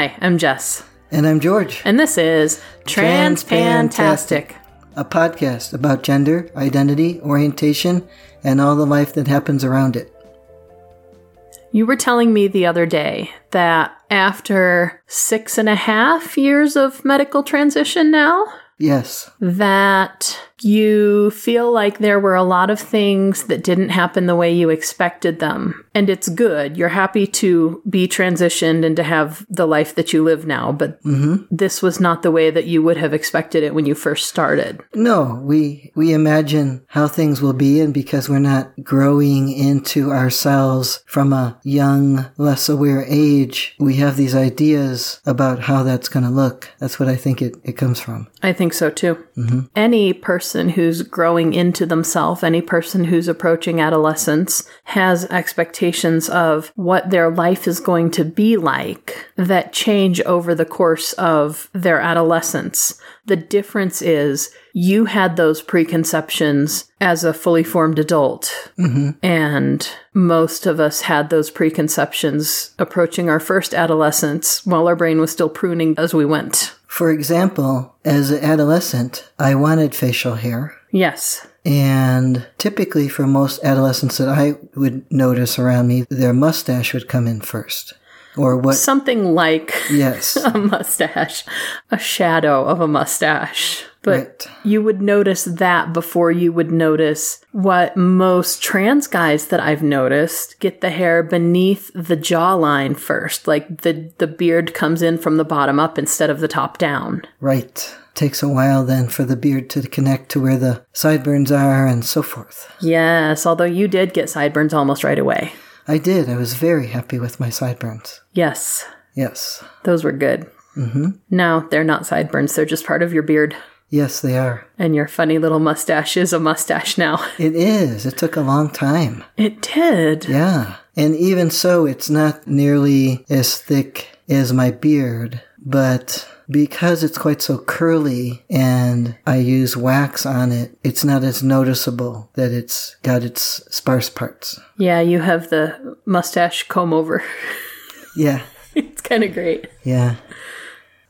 Hi, I'm Jess, And I'm George, and this is Transpantastic. a podcast about gender, identity, orientation, and all the life that happens around it. You were telling me the other day that after six and a half years of medical transition now, Yes, that you feel like there were a lot of things that didn't happen the way you expected them. And it's good. You're happy to be transitioned and to have the life that you live now, but mm-hmm. this was not the way that you would have expected it when you first started. no, we we imagine how things will be, and because we're not growing into ourselves from a young, less aware age, we have these ideas about how that's going to look. That's what I think it, it comes from. I think so too. Mm-hmm. Any person who's growing into themselves, any person who's approaching adolescence, has expectations of what their life is going to be like that change over the course of their adolescence. The difference is you had those preconceptions as a fully formed adult, mm-hmm. and most of us had those preconceptions approaching our first adolescence while our brain was still pruning as we went. For example, as an adolescent, I wanted facial hair. Yes. And typically, for most adolescents that I would notice around me, their mustache would come in first. Or what? something like Yes. a mustache, a shadow of a mustache. But Right. you would notice that before you would notice what most trans guys that I've noticed get the hair beneath the jawline first. Like the, the beard comes in from the bottom up instead of the top down. Right. Takes a while then for the beard to connect to where the sideburns are and so forth. Yes, although you did get sideburns almost right away. I did. I was very happy with my sideburns. Yes, Yes. those were good. Mm-hmm. No, they're not sideburns. They're just part of your beard. Yes, they are. And your funny little mustache is a mustache now. It is. It took a long time. It did. Yeah. And even so, it's not nearly as thick as my beard, but because it's quite so curly and I use wax on it, it's not as noticeable that it's got its sparse parts. Yeah, you have the mustache comb over. Yeah. it's kind of great. Yeah.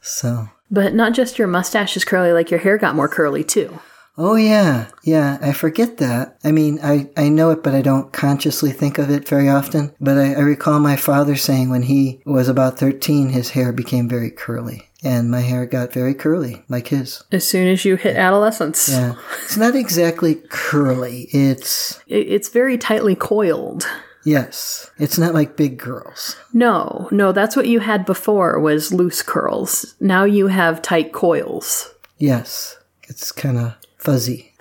So. But not just your mustache is curly, like your hair got more curly too. Oh yeah, yeah. I forget that. I mean, I, I know it, but I don't consciously think of it very often. But I, I recall my father saying when he was about thirteen, his hair became very curly, and my hair got very curly, like his. As soon as you hit adolescence, Yeah, it's not exactly curly. It's it's very tightly coiled. yes, it's not like big girls. No, no, that's what you had before was loose curls. Now you have tight coils. Yes, it's kind of fuzzy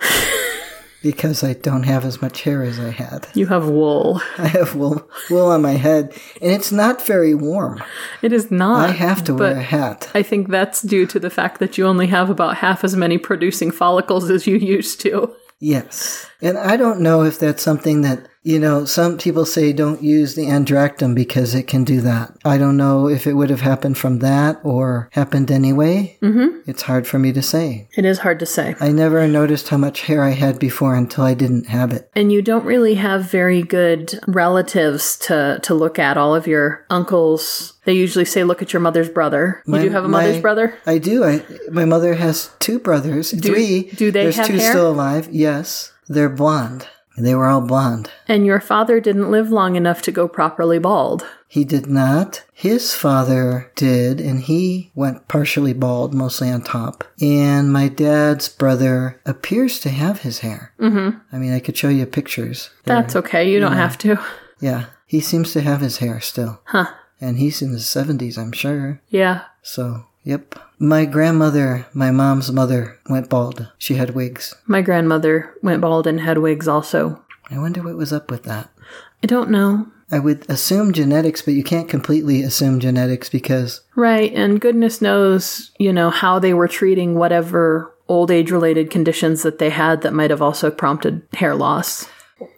because I don't have as much hair as I had. You have wool. I have wool wool on my head, and it's not very warm. It is not. I have to wear a hat. I think that's due to the fact that you only have about half as many producing follicles as you used to. Yes. And I don't know if that's something that, you know, some people say don't use the androctum because it can do that. I don't know if it would have happened from that or happened anyway. Mm-hmm. It's hard for me to say. It is hard to say. I never noticed how much hair I had before until I didn't have it. And you don't really have very good relatives to, to look at. All of your uncles, they usually say, look at your mother's brother. You do have a mother's brother? I do. I my mother has two brothers, do, three. do they There's have two hair? still alive. Yes, they're blonde. They were all blonde. And your father didn't live long enough to go properly bald. He did not. His father did, and he went partially bald, mostly on top. And my dad's brother appears to have his hair. Mm-hmm. I mean, I could show you pictures. That's okay. You don't have to. Yeah, he seems to have his hair still. Huh. And he's in his 70s, I'm sure. Yeah. So, yep. My grandmother, my mom's mother, went bald. She had wigs. My grandmother went bald and had wigs also. I wonder what was up with that. I don't know. I would assume genetics, but you can't completely assume genetics because Right. And goodness knows, you know, how they were treating whatever old age related conditions that they had that might have also prompted hair loss.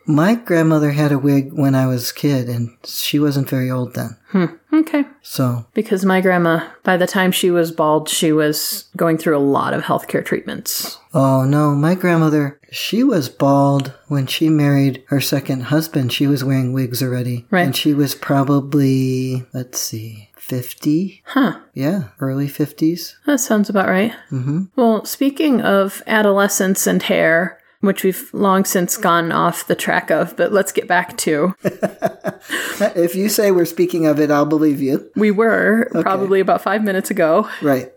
My grandmother had a wig when I was a kid, and she wasn't very old then. Hmm. Okay. So, Because my grandma, by the time she was bald, she was going through a lot of healthcare treatments. oh no, my grandmother, she was bald when she married her second husband. She was wearing wigs already. Right. And she was probably, let's see, 50. Huh. Yeah, early 50s. That sounds about right. Mm-hmm. Well, speaking of adolescence and hair, which we've long since gone off the track of, but let's get back to. If you say we're speaking of it, I'll believe you. We were probably about five minutes ago. Right.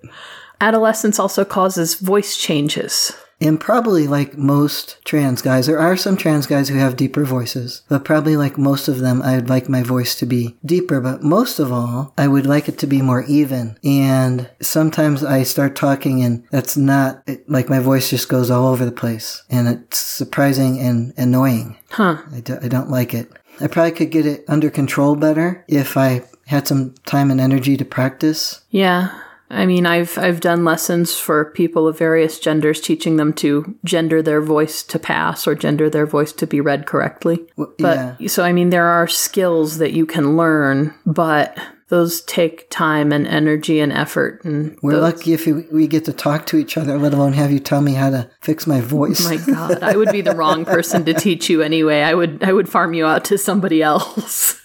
Adolescence also causes voice changes. And probably like most trans guys, there are some trans guys who have deeper voices, but probably like most of them, I would like my voice to be deeper, but most of all, I would like it to be more even. And sometimes I start talking and that's not, it, like my voice just goes all over the place and it's surprising and annoying. Huh. I, do, I don't like it. I probably could get it under control better if I had some time and energy to practice. Yeah. I mean, I've I've done lessons for people of various genders, teaching them to gender their voice to pass or gender their voice to be read correctly. Well, But yeah. so I mean, there are skills that you can learn, but those take time and energy and effort. And We're those- lucky if we we get to talk to each other, let alone have you tell me how to fix my voice. My God, I would be the wrong person to teach you anyway. I would I would farm you out to somebody else.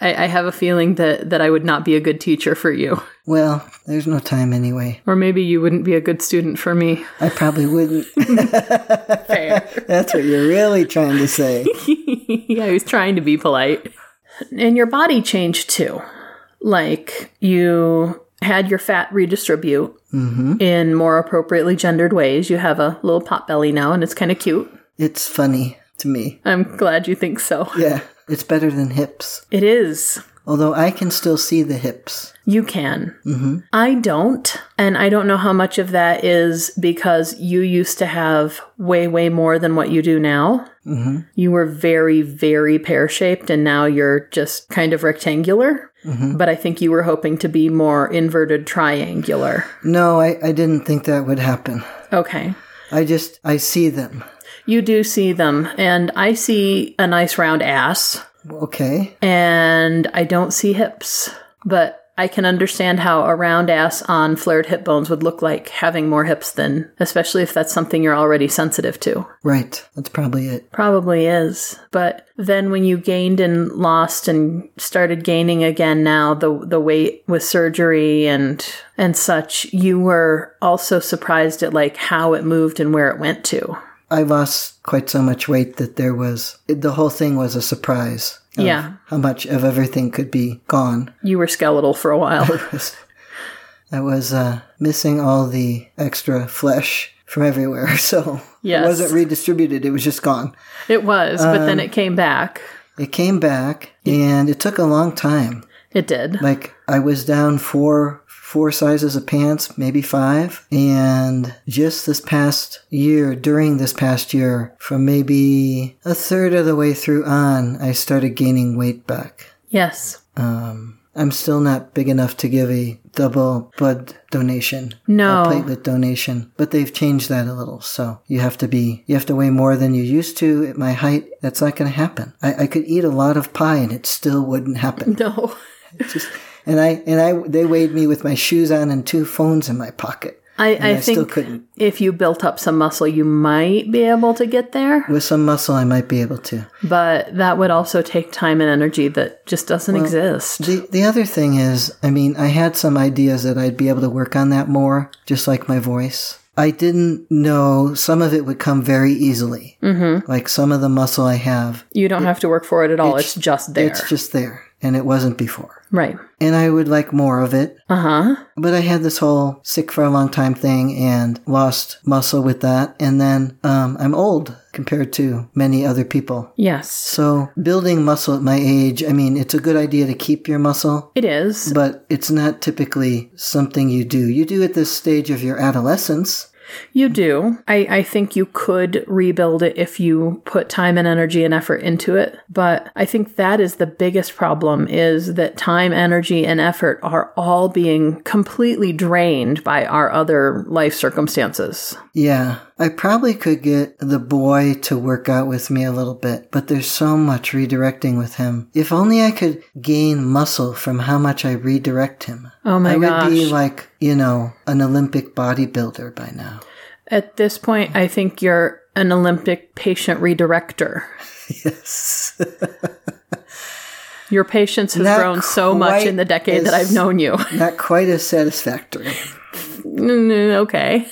I, I have a feeling that that I would not be a good teacher for you, well, there's no time anyway. or maybe you wouldn't be a good student for me. I probably wouldn't. Fair. That's what you're really trying to say. I was trying to be polite. And your body changed too. Like you had your fat redistribute mm-hmm. in more appropriately gendered ways. You have a little pot belly now, and it's kind of cute. It's funny to me. I'm glad you think so. Yeah, it's better than hips. It is. Although I can still see the hips. You can. Mm-hmm. I don't. And I don't know how much of that is because you used to have way, way more than what you do now. Mm-hmm. You were very, very pear shaped, and now you're just kind of rectangular. But I think you were hoping to be more inverted triangular. No, I, I didn't think that would happen. Okay. I just, I see them. You do see them, and I see a nice round ass, Okay. and I don't see hips. But I can understand how a round ass on flared hip bones would look like having more hips than, especially if that's something you're already sensitive to. Right. That's probably it. Probably is. But then when you gained and lost and started gaining again now, the the weight with surgery and and such, you were also surprised at like how it moved and where it went to. I lost quite so much weight that there was, the whole thing was a surprise. Yeah. How much of everything could be gone. You were skeletal for a while. I was uh, missing all the extra flesh from everywhere, so Yes. it wasn't redistributed. It was just gone. it was, but then it came back. It came back, and it took a long time. It did. Like I was down four four sizes of pants, maybe five, and just this past year, during this past year, from maybe a third of the way through on, I started gaining weight back. Yes. Um, I'm still not big enough to give a double blood donation. No. A platelet donation. But they've changed that a little. So you have to be, you have to weigh more than you used to at my height. That's not going to happen. I, I could eat a lot of pie and it still wouldn't happen. No. Just, and I, and I, they weighed me with my shoes on and two phones in my pocket. I, I, I, still think couldn't. if you built up some muscle, you might be able to get there, With some muscle, I might be able to. but that would also take time and energy that just doesn't exist. The the other thing is, I mean, I had some ideas that I'd be able to work on that more, just like my voice. I didn't know some of it would come very easily. Mm-hmm. Like some of the muscle I have, You don't have to work for it at all. It's, just there. it's just there, and it wasn't before. right. And I would like more of it, Uh huh. but I had this whole sick for a long time thing and lost muscle with that. And then um, I'm old compared to many other people. Yes. So building muscle at my age, I mean, it's a good idea to keep your muscle. It is. but it's not typically something you do. You do at this stage of your adolescence. You do. I, I think you could rebuild it if you put time and energy and effort into it. But I think that is the biggest problem is that time, energy, and effort are all being completely drained by our other life circumstances. Yeah, I probably could get the boy to work out with me a little bit, but there's so much redirecting with him. If only I could gain muscle from how much I redirect him. Oh my god. I would gosh. be like, you know, an Olympic bodybuilder by now. At this point, I think you're an Olympic patient redirector. Yes. Your patience has Not grown so much in the decade that I've known you. Not quite as satisfactory, Mm, okay.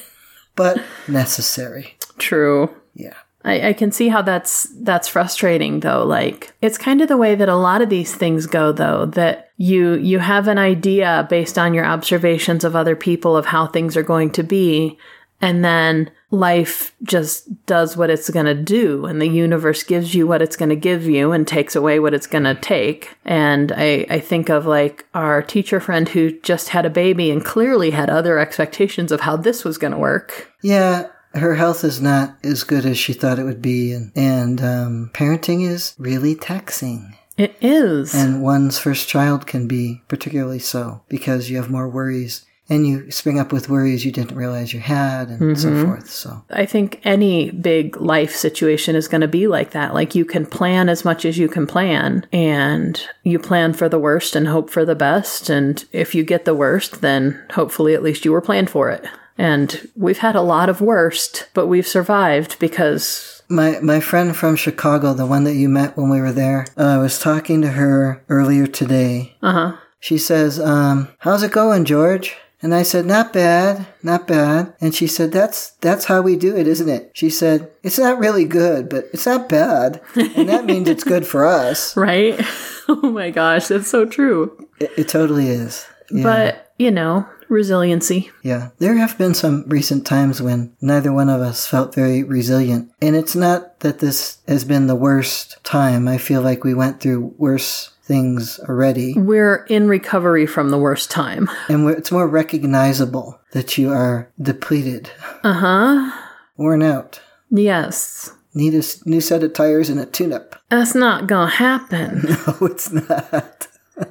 But necessary. True. Yeah. I, I can see how that's that's frustrating though. Like it's kind of the way that a lot of these things go though, that you you have an idea based on your observations of other people of how things are going to be, and then life just does what it's going to do and the universe gives you what it's going to give you and takes away what it's going to take. And I, I think of like our teacher friend who just had a baby and clearly had other expectations of how this was going to work. Yeah, her health is not as good as she thought it would be, and, and um, parenting is really taxing. it is. And one's first child can be particularly so because you have more worries and you spring up with worries you didn't realize you had and so forth. So, I think any big life situation is going to be like that. Like you can plan as much as you can plan and you plan for the worst and hope for the best. And if you get the worst, then hopefully at least you were planned for it. And we've had a lot of worst, but we've survived because my, my friend from Chicago, the one that you met when we were there, uh, I was talking to her earlier today. uh huh. She says, um, how's it going, George? And I said, not bad, not bad. And she said, that's, that's how we do it, isn't it? She said, it's not really good, but it's not bad. And that means it's good for us. Right? oh my gosh, that's so true. It, it totally is. Yeah. But, you know, resiliency. Yeah, there have been some recent times when neither one of us felt very resilient. And it's not that this has been the worst time. I feel like we went through worse things already. We're in recovery from the worst time. And we're, it's more recognizable that you are depleted, Uh huh. worn out, Yes. need a new set of tires and a tune up. That's not gonna happen. No, it's not.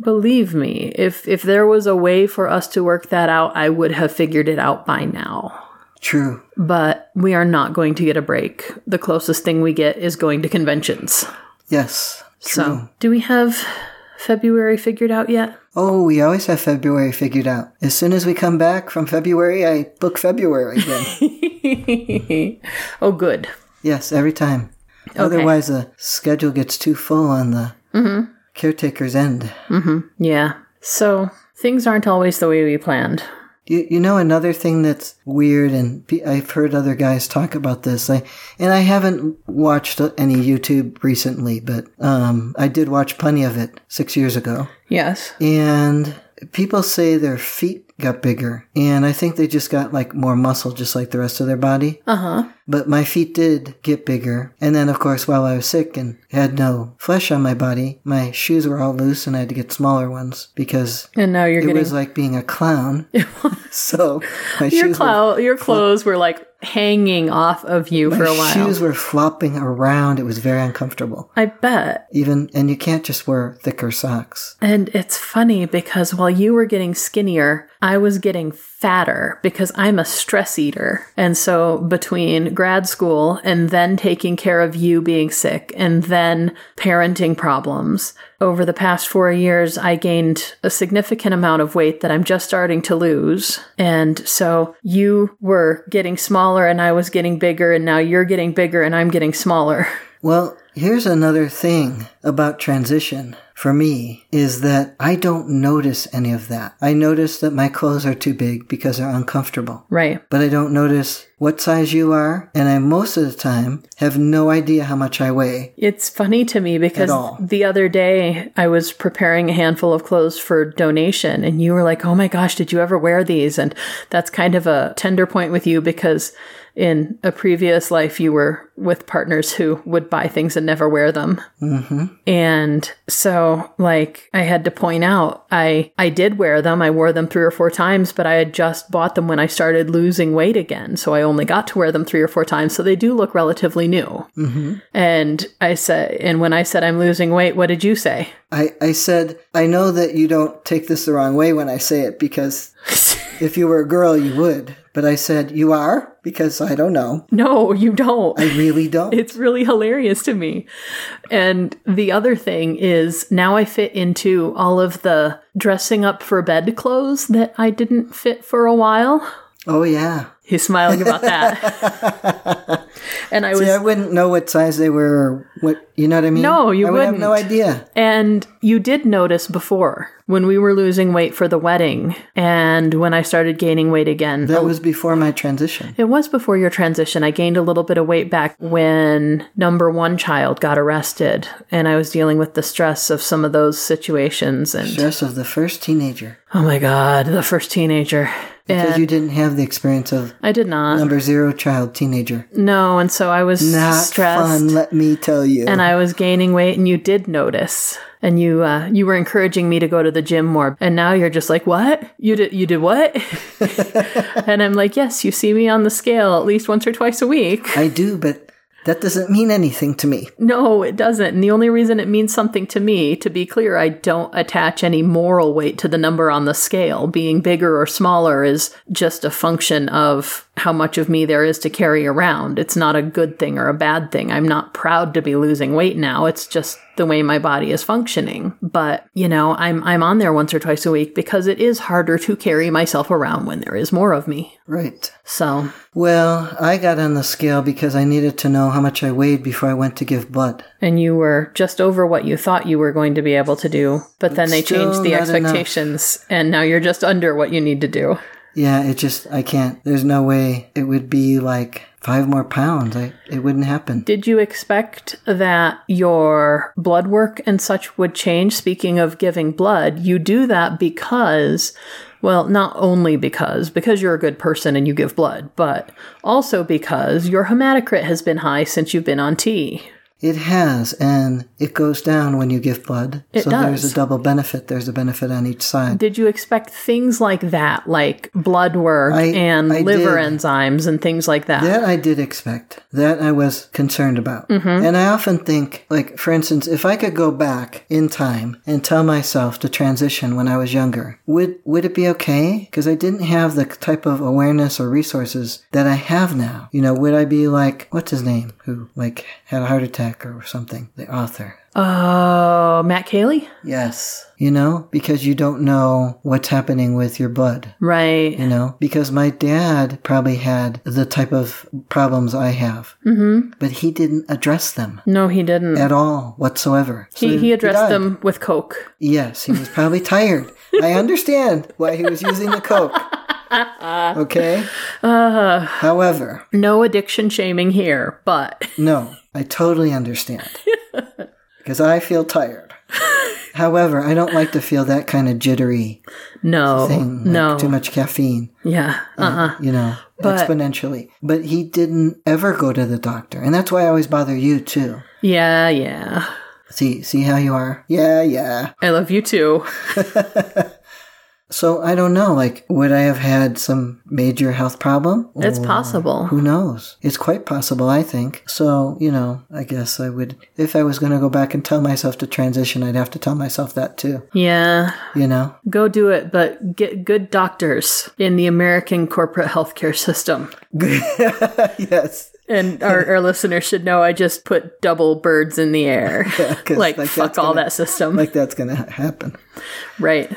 Believe me, if if there was a way for us to work that out, I would have figured it out by now. True. But we are not going to get a break. The closest thing we get is going to conventions. Yes. True. So, do we have February figured out yet? Oh, we always have February figured out. As soon as we come back from February, I book February again. oh, good. yes, every time. Otherwise, the schedule gets too full on the mm-hmm. caretaker's end. Mm-hmm. Yeah. So, things aren't always the way we planned. You, you know another thing that's weird, and I've heard other guys talk about this. I and I haven't watched any YouTube recently, but um, I did watch plenty of it six years ago. Yes. And people say their feet got bigger, and I think they just got like more muscle, just like the rest of their body. Uh huh. But my feet did get bigger. And then, of course, while I was sick and had no flesh on my body, my shoes were all loose and I had to get smaller ones because And now you're it getting was like being a clown. so my your shoes were, your clothes were like hanging off of you for a while. my while. shoes were flopping around. It was very uncomfortable. I bet. Even, and you can't just wear thicker socks. And it's funny because while you were getting skinnier, I was getting fatter because I'm a stress eater. And so between grad school and then taking care of you being sick and then parenting problems, over the past four years, I gained a significant amount of weight that I'm just starting to lose. And so you were getting smaller and I was getting bigger, and now you're getting bigger and I'm getting smaller. Well, here's another thing about transition for me is that I don't notice any of that. I notice that my clothes are too big because they're uncomfortable. Right. But I don't notice what size you are, and I most of the time have no idea how much I weigh. It's funny to me because the other day I was preparing a handful of clothes for donation and you were like, "Oh my gosh, did you ever wear these?" And that's kind of a tender point with you because in a previous life you were with partners who would buy things and never wear them. hmm And so like I had to point out I I did wear them. I wore them 3 or 4 times, but I had just bought them when I started losing weight again. So I only got to wear them 3 or 4 times, so they do look relatively new. hmm And I said, and when I said I'm losing weight, what did you say? I, I said, I know that you don't take this the wrong way when I say it because if you were a girl, you would. But I said, You are? Because I don't know. no, you don't. I really don't. It's really hilarious to me. And the other thing is now I fit into all of the dressing up for bed clothes that I didn't fit for a while. oh, yeah. He's smiling about that. and I was See, I wouldn't know what size they were or what, you know what I mean? No, you I would have no idea. And you did notice before when we were losing weight for the wedding and when I started gaining weight again. That oh. was before my transition. it was before your transition. I gained a little bit of weight back when number one child got arrested and I was dealing with the stress of some of those situations. And Stress of the first teenager. oh my God, the first teenager. Because And you didn't have the experience of I did not. number zero child teenager. No. And so I was Not stressed. fun, let me tell you. and I was gaining weight, and you did notice, and you uh, you were encouraging me to go to the gym more. And now you're just like, "What? You did? You did what?" and I'm like, "Yes, you see me on the scale at least once or twice a week." I do, but that doesn't mean anything to me. No, it doesn't. And the only reason it means something to me, to be clear, I don't attach any moral weight to the number on the scale. Being bigger or smaller is just a function of how much of me there is to carry around. It's not a good thing or a bad thing. I'm not proud to be losing weight now. It's just the way my body is functioning. But, you know, I'm I'm on there once or twice a week because it is harder to carry myself around when there is more of me. Right. So, Well, I got on the scale because I needed to know how much I weighed before I went to give blood. and you were just over what you thought you were going to be able to do, but then they changed the not enough. expectations and now you're just under what you need to do. Yeah, it just, I can't. There's no way it would be like five more pounds. I, it wouldn't happen. Did you expect that your blood work and such would change? Speaking of giving blood, you do that because, well, not only because, because you're a good person and you give blood, but also because your hematocrit has been high since you've been on T. It has, and it goes down when you give blood. It so there's a double benefit. There's a benefit on each side. Did you expect things like that, like blood work I- and I liver did. enzymes and things like that? That I did expect. That I was concerned about. Mm-hmm. And I often think, like, for instance, if I could go back in time and tell myself to transition when I was younger, would, would it be okay? Because I didn't have the type of awareness or resources that I have now. You know, would I be like, what's his name? Who, like, had a heart attack or something? The author. Oh, Matt Kailey? Yes. You know, because you don't know what's happening with your blood. Right. You know, because my dad probably had the type of problems I have, mm-hmm. but he didn't address them No, he didn't. at all whatsoever. So He, he addressed died. them with Coke. Yes, he was probably tired. I understand why he was using the coke. Okay. Uh. However, No addiction shaming here, but no, I totally understand because I feel tired. However, I don't like to feel that kind of jittery no, thing. like no, too much caffeine. yeah, uh, uh you know, But- exponentially. But he didn't ever go to the doctor. And that's why I always bother you too. yeah, yeah. See, see how you are? Yeah, yeah. I love you too. So I don't know, like, would I have had some major health problem? It's Or possible. Who knows? It's quite possible, I think. So, you know, I guess I would, if I was going to go back and tell myself to transition, I'd have to tell myself that too, Yeah, you know? go do it, but get good doctors in the American corporate healthcare system. yes. And our, our listeners should know I just put double birds in the air. 'cause, like, like, fuck all gonna- that system. Like that's going to happen. right.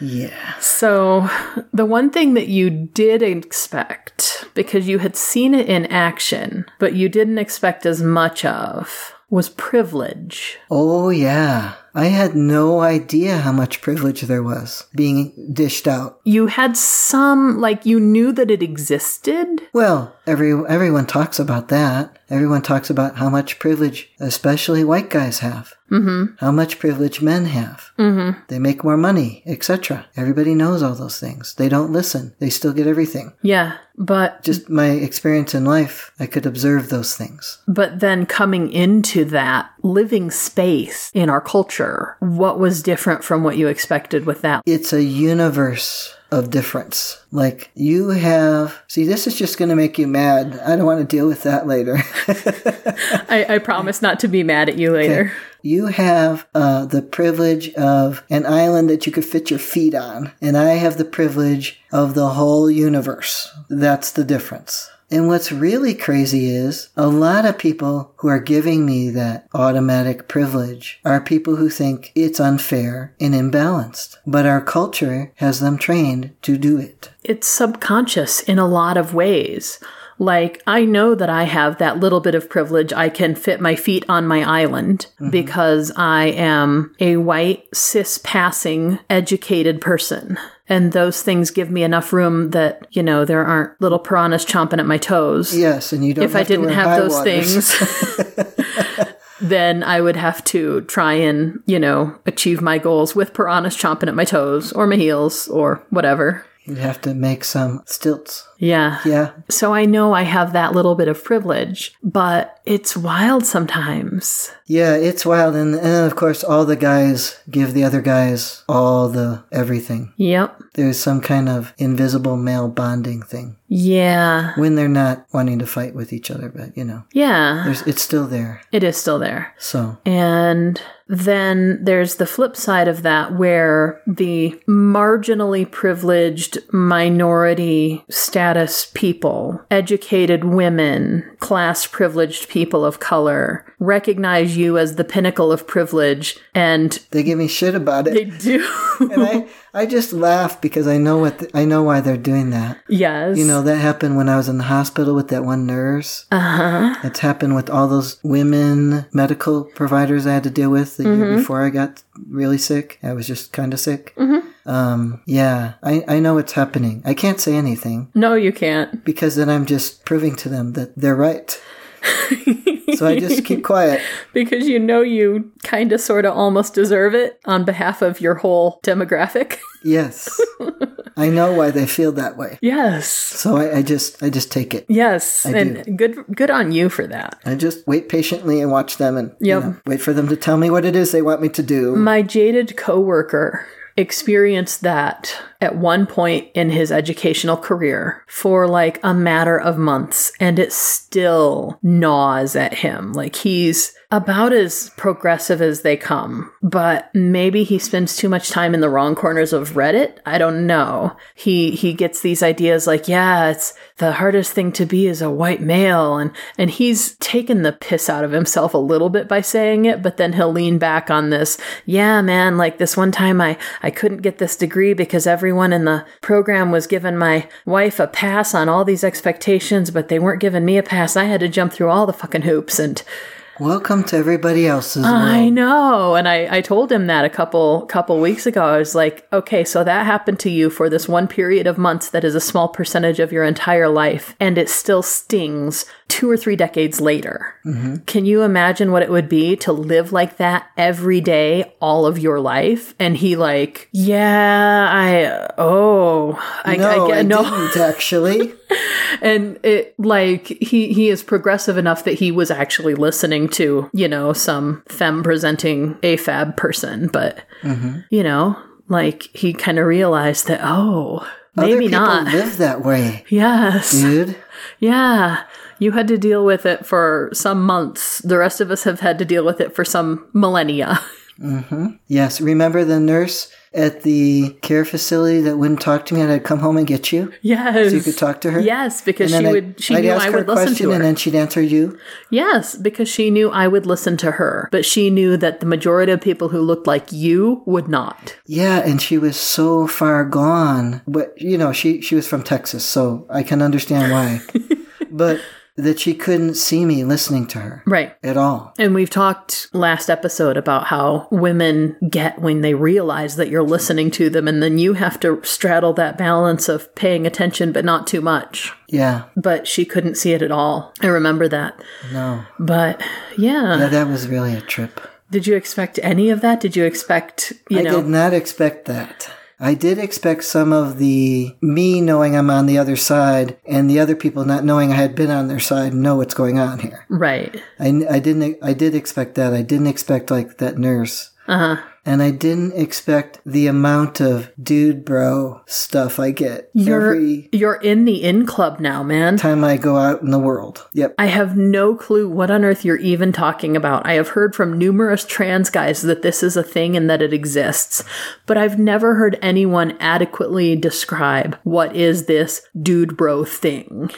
Yeah. So, the one thing that you did expect, because you had seen it in action, but you didn't expect as much of, was privilege. Oh, yeah. I had no idea how much privilege there was being dished out. You had some, like, you knew that it existed. Well, every everyone talks about that. Everyone talks about how much privilege, especially white guys, have. Mm-hmm. How much privilege men have. Mm-hmm. They make more money, etc. Everybody knows all those things. They don't listen. They still get everything. Yeah, but Just my experience in life, I could observe those things. but then coming into that living space in our culture, what was different from what you expected with that? It's a universe of difference. Like you have, see, this is just going to make you mad. I don't want to deal with that later. I, I promise not to be mad at you later. You have uh, the privilege of an island that you could fit your feet on, and I have the privilege of the whole universe. That's the difference. And what's really crazy is a lot of people who are giving me that automatic privilege are people who think it's unfair and imbalanced. But our culture has them trained to do it. It's subconscious in a lot of ways. Like, I know that I have that little bit of privilege. I can fit my feet on my island mm-hmm. because I am a white, cis passing, educated person. And those things give me enough room that, you know, there aren't little piranhas chomping at my toes. Yes, and you don't if I didn't have those waters. things, then I would have to try and, you know, achieve my goals with piranhas chomping at my toes or my heels or whatever. You'd have to make some stilts. Yeah. Yeah. So I know I have that little bit of privilege, but it's wild sometimes. Yeah, it's wild. And, and then, of course, all the guys give the other guys all the everything. Yep. There's some kind of invisible male bonding thing Yeah. when they're not wanting to fight with each other, but you know, Yeah. there's, it's still there. It is still there. So, And then there's the flip side of that where the marginally privileged minority status people, educated women, class privileged people of color recognize you as the pinnacle of privilege and they give me shit about it. they do. and I, I just laugh because I know what, the, I know why they're doing that. yes. You know, that happened when I was in the hospital with that one nurse. Uh huh. It's happened with all those women medical providers I had to deal with the year before I got really sick. I was just kind of sick. Um, yeah, I, I know it's happening. I can't say anything No, you can't. because then I'm just proving to them that they're right. so I just keep quiet. Because you know you kind of sort of almost deserve it on behalf of your whole demographic. Yes. I know why they feel that way. yes. So I, I just I just take it. Yes. I and good good on you for that. I just wait patiently and watch them and you know, wait for them to tell me what it is they want me to do. My jaded coworker experienced that at one point in his educational career for like a matter of months and it still gnaws at him. Like he's about as progressive as they come but maybe he spends too much time in the wrong corners of reddit? I don't know. He he gets these ideas like yeah it's the hardest thing to be is a white male and and he's taken the piss out of himself a little bit by saying it but then he'll lean back on this yeah man like this one time i i couldn't get this degree because everyone in the program was giving my wife a pass on all these expectations but they weren't giving me a pass i had to jump through all the fucking hoops and Welcome to everybody else's world. I know. And I, I told him that a couple couple weeks ago. I was like, okay, so that happened to you for this one period of months that is a small percentage of your entire life, and it still stings two or three decades later. Can you imagine what it would be to live like that every day, all of your life? And he like, yeah, I oh, I, no, I get I no didn't actually. and it like he he is progressive enough that he was actually listening to you know some femme presenting afab person but Mm-hmm. you know like he kind of realized that oh Other maybe people not live that way, yes dude. yeah you had to deal with it for some months the rest of us have had to deal with it for some millennia mm-hmm. Yes, remember the nurse at the care facility that wouldn't talk to me and I'd come home and get you? yes So you could talk to her? yes because she would she I'd knew ask i her would listen question to her and then she'd answer you. Yes, because she knew I would listen to her, but she knew that the majority of people who looked like you would not. Yeah, and she was so far gone. But you know, she she was from Texas, so I can understand why. but that she couldn't see me listening to her Right. at all. And we've talked last episode about how women get when they realize that you're listening to them, and then you have to straddle that balance of paying attention but not too much. Yeah, But she couldn't see it at all. I remember that. no. But yeah. Yeah, that was really a trip. Did you expect any of that? Did you expect, you I know? did not expect that. I did expect some of the me knowing I'm on the other side and the other people not knowing I had been on their side know what's going on here. Right. I, I didn't I did expect that. I didn't expect like that nurse. Uh huh. And I didn't expect the amount of dude bro stuff I get You're every you're in the in club now, man. time I go out in the world. Yep. I have no clue what on earth you're even talking about. I have heard from numerous trans guys that this is a thing and that it exists, but I've never heard anyone adequately describe what is this dude bro thing.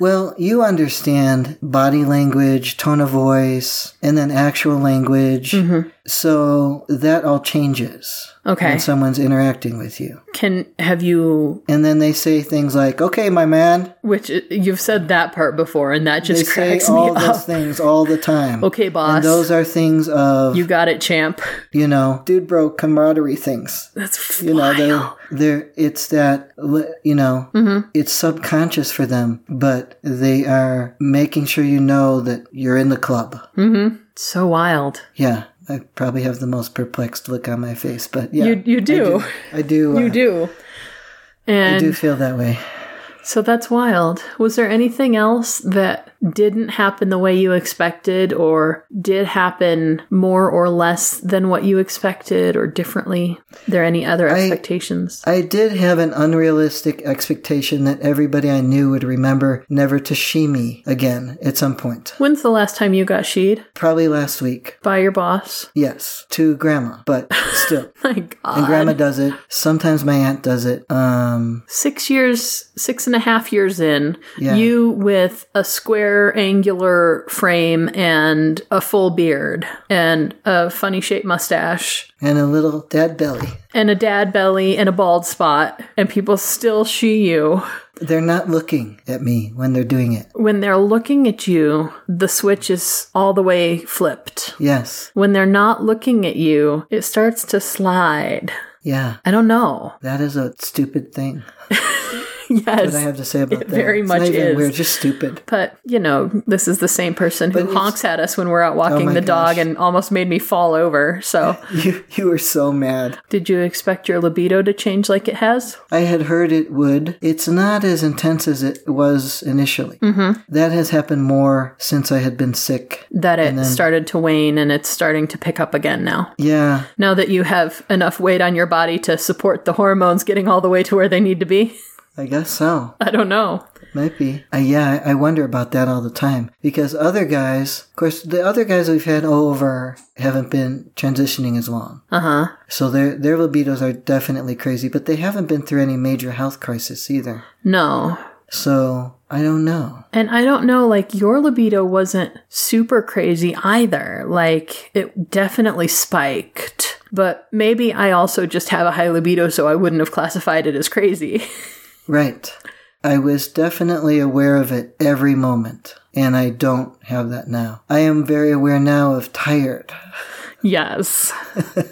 Well, you understand body language, tone of voice, and then actual language. Mm-hmm. So that all changes Okay. when someone's interacting with you. Can have you And then they say things like, okay, my man. which you've said that part before and that They just say cracks me all those up. things all the time. Okay, boss. And those are things of, You got it, champ. You know, dude bro camaraderie things. That's You know, wild. they're, they're, it's that, you know, Mm-hmm. it's subconscious for them, but they are making sure you know that you're in the club. Mhm. So wild. Yeah. I probably have the most perplexed look on my face, but yeah. You you do. I do. uh, You do. I And do feel that way. so that's wild. Was there anything else that didn't happen the way you expected or did happen more or less than what you expected or differently? there any other expectations? I did have an unrealistic expectation that everybody I knew would remember never to she me again at some point. When's the last time you got sheed Probably last week. by your boss? Yes, to grandma, but still. My God. And grandma does it. Sometimes my aunt does it. Um, six years, six and a half years in, Yeah. you with a square, angular frame and a full beard and a funny shaped mustache and a little dad belly. and a dad belly and a bald spot, and people still she you. They're not looking at me when they're doing it. When they're looking at you, the switch is all the way flipped. Yes. When they're not looking at you, it starts to slide. Yeah. I don't know. That is a stupid thing that I have to say about that. very It's much not even is. Weird, just stupid. But, you know, this is the same person who Oh honks at us when we're out walking my the dog gosh. and almost made me fall over. So, You, you were so mad. did you expect your libido to change like it has? I had heard it would. It's not as intense as it was initially. Mm-hmm. That has happened more since I had been sick. That it started to wane and it's starting to pick up again now. Yeah, Now that you have enough weight on your body to support the hormones getting all the way to where they need to be? I guess so. I don't know. Might be. Uh, yeah, I I wonder about that all the time. Because other guys, of course, the other guys we've had over haven't been transitioning as long. Uh huh. So their, their libidos are definitely crazy, but they haven't been through any major health crisis either. No. So I don't know. And I don't know, like, your libido wasn't super crazy either. Like, it definitely spiked. But maybe I also just have a high libido, so I wouldn't have classified it as crazy. Right. I was definitely aware of it every moment, and I don't have that now. I am very aware now of tired. yes.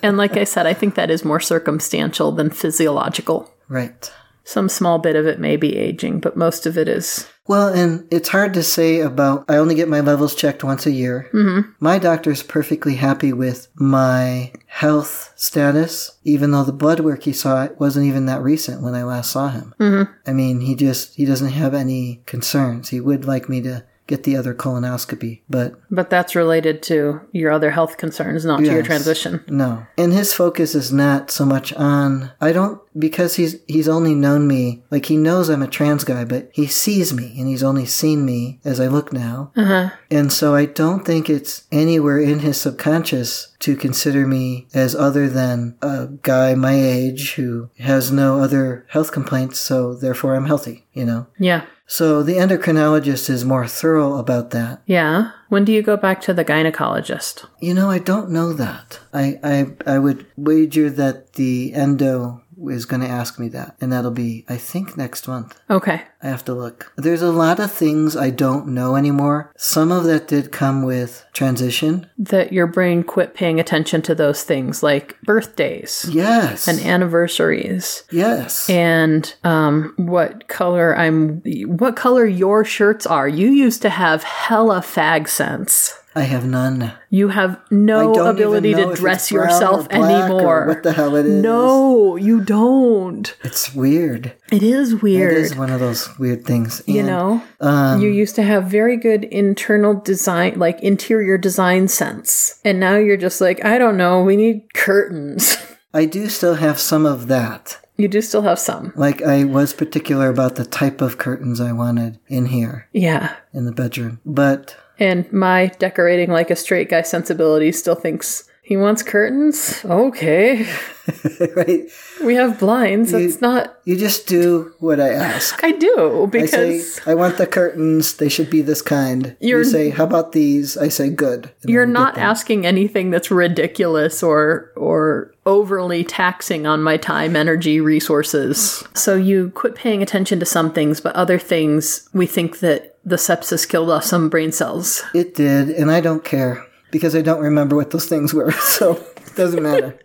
and like I said, I think that is more circumstantial than physiological. Right. Some small bit of it may be aging, but most of it is. Well, and it's hard to say about. I only get my levels checked once a year. Mm-hmm. My doctor's perfectly happy with my health status, even though the blood work he saw wasn't even that recent when I last saw him. Mm-hmm. I mean, he just he doesn't have any concerns. He would like me to get the other colonoscopy, but But that's related to your other health concerns, not to your transition. No. And his focus is not so much on I don't because he's he's only known me like he knows I'm a trans guy, but he sees me and he's only seen me as I look now. Uh-huh. And so I don't think it's anywhere in his subconscious to consider me as other than a guy my age who has no other health complaints, so therefore I'm healthy, you know. Yeah. So the endocrinologist is more thorough about that. Yeah. When do you go back to the gynecologist? You know, I don't know that. I I, I would wager that the endo is going to ask me that, and that'll be, I think, next month. Okay. I have to look. There's a lot of things I don't know anymore. Some of that did come with transition. That your brain quit paying attention to those things like birthdays Yes. and anniversaries yes. and um, what color I'm, what color your shirts are. You used to have hella fag sense. I have none. You have no ability to dress yourself anymore. What the hell it is? no, you don't. It's weird. It is weird. It is one of those weird things. you know um, you used to have very good internal design like interior design sense and now you're just like i don't know we need curtains I do still have some of that. you do still have some Like I was particular about the type of curtains I wanted in here yeah in the bedroom. But and my decorating like a straight guy sensibility still thinks He wants curtains? Okay. right? We have blinds. It's not. You just do what I ask. I do I because say, I want the curtains. They should be this kind. You're- say, how about these? I say, good. You're then we get not asking anything that's ridiculous or or overly taxing on my time, energy, resources. So you quit paying attention to some things, but other things we think that the sepsis killed off some brain cells. It did, and I don't care because I don't remember what those things were, so it doesn't matter.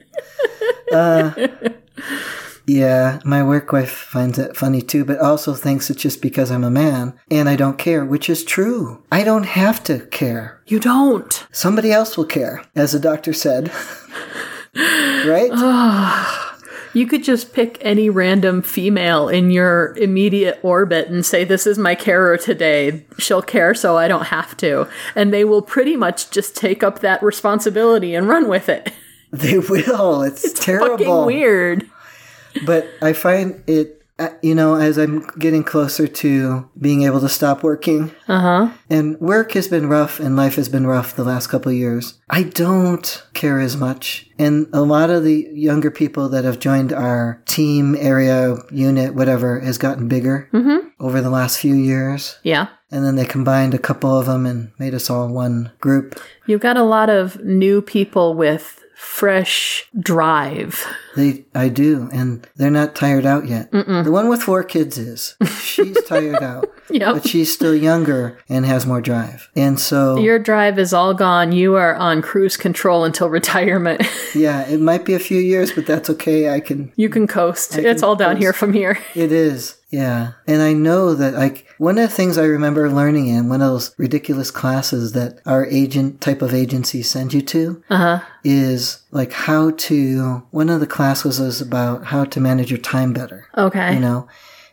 uh, yeah, my work wife finds it funny too, but also thinks it's just because I'm a man and I don't care, which is true. I don't have to care. You don't. Somebody else will care, as the doctor said. right? You could just pick any random female in your immediate orbit and say, This is my carer today. She'll care so I don't have to. And they will pretty much just take up that responsibility and run with it. they will. It's, terrible. Fucking weird. But I find it, you know, as I'm getting closer to being able to stop working, Uh huh. and work has been rough and life has been rough the last couple of years, I don't care as much. And a lot of the younger people that have joined our team, area, unit, whatever, has gotten bigger over the last few years. Yeah. And then they combined a couple of them and made us all one group. You've got a lot of new people with fresh drive. They, I do, and they're not tired out yet. The one with four kids is. She's tired out, Yep. but she's still younger and has more drive. And so, Your drive is all gone. You are on cruise control until retirement. yeah, it might be a few years, but that's okay. I can. you can coast. it's can all down coast. here from here. It is, yeah. And I know that, like, one of the things I remember learning in one of those ridiculous classes that our agent type of agency sends you to Uh huh. is like how to. One of the classes was about how to manage your time better. Okay. you know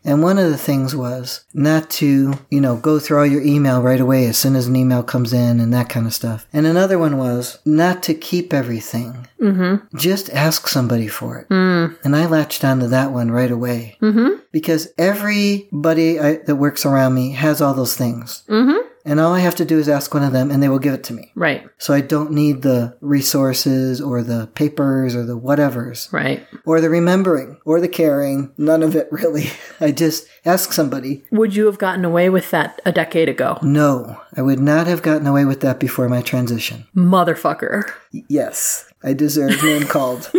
and one of the things was not to you know go through all your email right away as soon as an email comes in and that kind of stuff and another one was not to keep everything Mm-hmm. just ask somebody for it Mm. and i latched onto that one right away Mm-hmm. because everybody I, that works around me has all those things Mm-hmm. And all i have to do is ask one of them and they will give it to me Right. so i don't need the resources or the papers or the whatevers Right. or the remembering or the caring. None of it really. I just ask somebody. Would you have gotten away with that a decade ago? No, I would not have gotten away with that before my transition. Motherfucker. Yes, I deserve name called.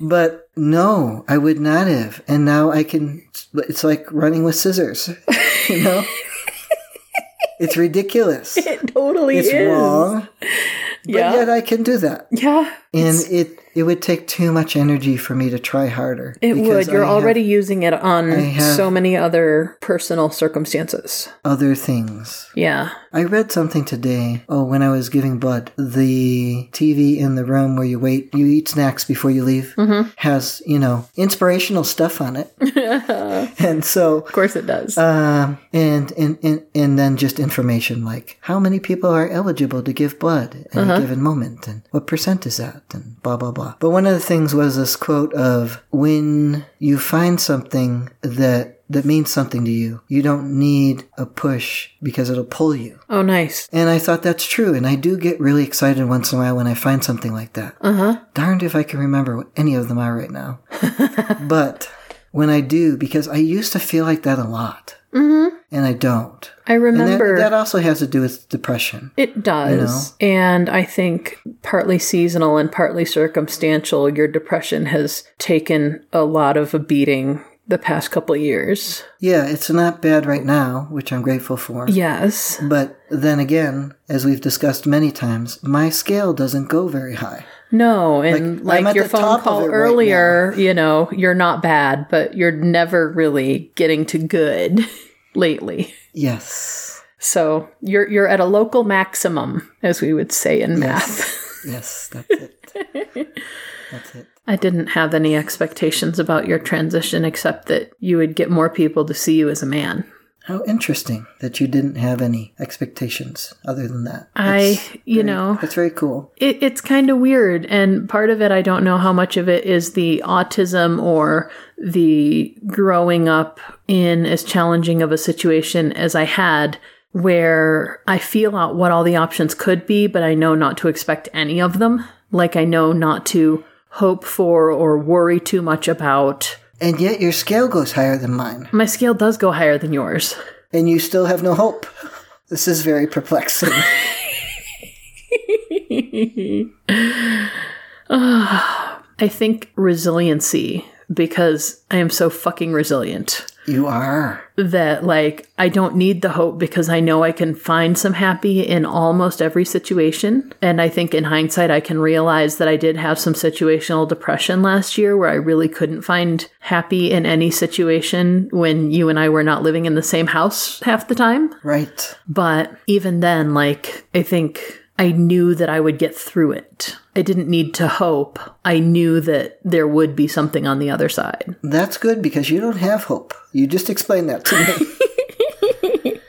But no, I would not have. And now I can, it's like running with scissors, you know? It's ridiculous. It totally It's is. wrong. But Yeah. yet I can do that. Yeah. And it, it would take too much energy for me to try harder. It would. You're I already using it on so many other personal circumstances. Other things. Yeah. I read something today. Oh, when I was giving blood, the TV in the room where you wait, you eat snacks before you leave, Mm-hmm. has you know inspirational stuff on it, and so. Of course it does. Um, and, and, and, and then just information like how many people are eligible to give blood at Uh-huh. a given moment and what percent is that and blah, blah, blah. But one of the things was this quote of when you find something that that means something to you. You don't need a push because it'll pull you. oh, nice. And I thought that's true. And I do get really excited once in a while when I find something like that. Uh huh. Darned if I can remember what any of them are right now. but when I do, because I used to feel like that a lot. Mm-hmm. And I don't. I And that, remember. that also has to do with depression. It does. And I think partly seasonal and partly circumstantial, your depression has taken a lot of a beating the past couple of years. Yeah, it's not bad right now, which I'm grateful for. Yes. But then again, as we've discussed many times, my scale doesn't go very high. No, and Like, like, your phone call it right earlier, you know, you're not bad, but you're never really getting to good lately. Yes. So you're you're at a local maximum, as we would say in math. Yes, that's it. that's it. I didn't have any expectations about your transition except that you would get more people to see you as a man. How interesting that you didn't have any expectations other than that. I, you very- know, That's very cool. it, it's kind of weird. And part of it, I don't know how much of it is the autism or the growing up in as challenging of a situation as I had where I feel out what all the options could be, but I know not to expect any of them. Like I know not to hope for or worry too much about. And yet your scale goes higher than mine. My scale does go higher than yours. And you still have no hope. This is very perplexing. I think resiliency because I am so fucking resilient you are. that like I don't need the hope because I know I can find some happy in almost every situation. And I think in hindsight I can realize that I did have some situational depression last year where I really couldn't find happy in any situation when you and I were not living in the same house half the time. Right. But even then like I think I knew that I would get through it. I didn't need to hope. I knew that there would be something on the other side. That's good because you don't have hope. You just explained that to me.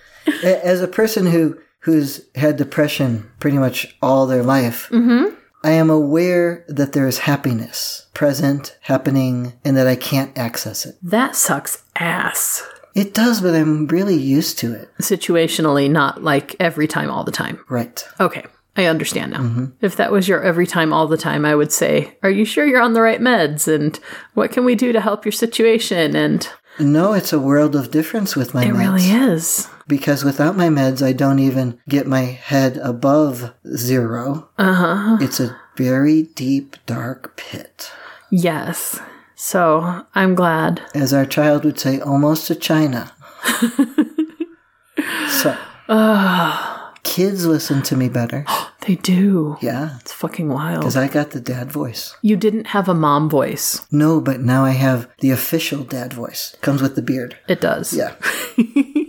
As a person who who's had depression pretty much all their life, mm-hmm. I am aware that there is happiness present, happening, and that I can't access it. That sucks ass. It does, but I'm really used to it. Situationally, not like every time, all the time. Right. Okay, I understand now. If that was your every time, all the time, I would say, Are you sure you're on the right meds? And what can we do to help your situation? And No, it's a world of difference with my it meds. really is. Because without my meds, I don't even get my head above zero. Uh huh. It's a very deep, dark pit. Yes. So I'm glad. As our child would say, almost to China. so, kids listen to me better. They do. Yeah, It's fucking wild. because I got the dad voice. You didn't have a mom voice. No, but now I have the official dad voice. Comes with the beard. It does. Yeah.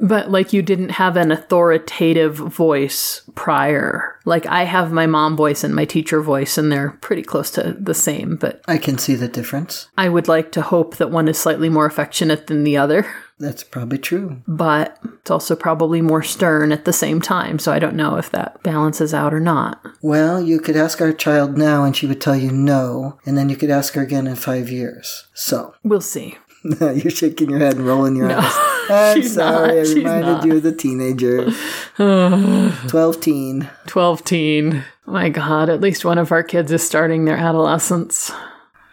But like you didn't have an authoritative voice prior. Like I have my mom voice and my teacher voice, and they're pretty close to the same. But I can see the difference. I would like to hope that one is slightly more affectionate than the other. That's probably true. But it's also probably more stern at the same time. So I don't know if that balances out or not. Well, you could ask our child now and she would tell you no, and then you could ask her again in five years. So, We'll see. you're shaking your head and rolling your eyes. I'm sorry, not. I reminded not. you of the teenager. 12 teen. 12 teen. Oh my God, at least one of our kids is starting their adolescence.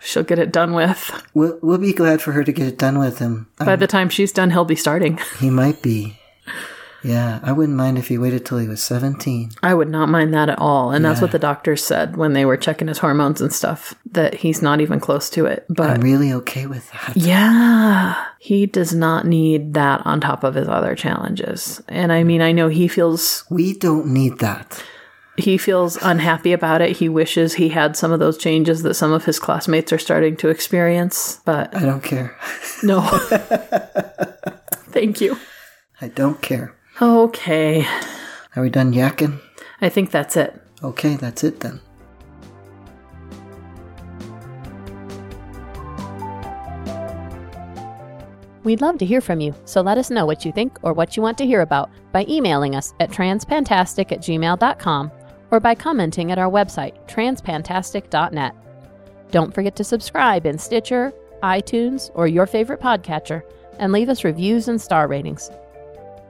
She'll get it done with. We'll, we'll be glad for her to get it done with him. By um, the time she's done, he'll be starting. He might be. Yeah, I wouldn't mind if he waited till he was 17. I would not mind that at all. And that's what the doctors said when they were checking his hormones and stuff, that he's not even close to it. But I'm really okay with that. yeah, he does not need that on top of his other challenges. And I mean, I know he feels We don't need that. he feels unhappy about it. He wishes he had some of those changes that some of his classmates are starting to experience, but I don't care. no. Thank you. I don't care. Okay. Are we done yakking? I think that's it. Okay, that's it then. We'd love to hear from you, so let us know what you think or what you want to hear about by emailing us at transpantastic at gmail.com or by commenting at our website, transpantastic.net. Don't forget to subscribe in Stitcher, iTunes, or your favorite podcatcher, and leave us reviews and star ratings.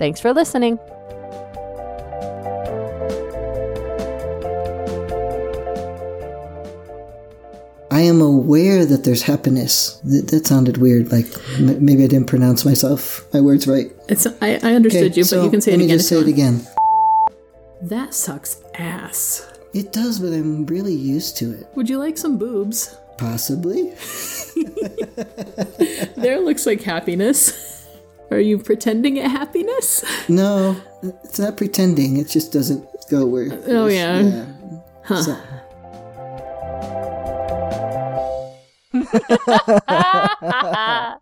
Thanks for listening. I am aware that there's happiness. Th- that sounded weird. Like m- maybe I didn't pronounce myself my words right. It's I, I understood you, but so you can say it again. just if you say it want. again. That sucks ass. It does, but I'm really used to it. Would you like some boobs? Possibly. There looks like happiness. Are you pretending at happiness? No, it's not pretending. It just doesn't go where. Oh, yeah. So-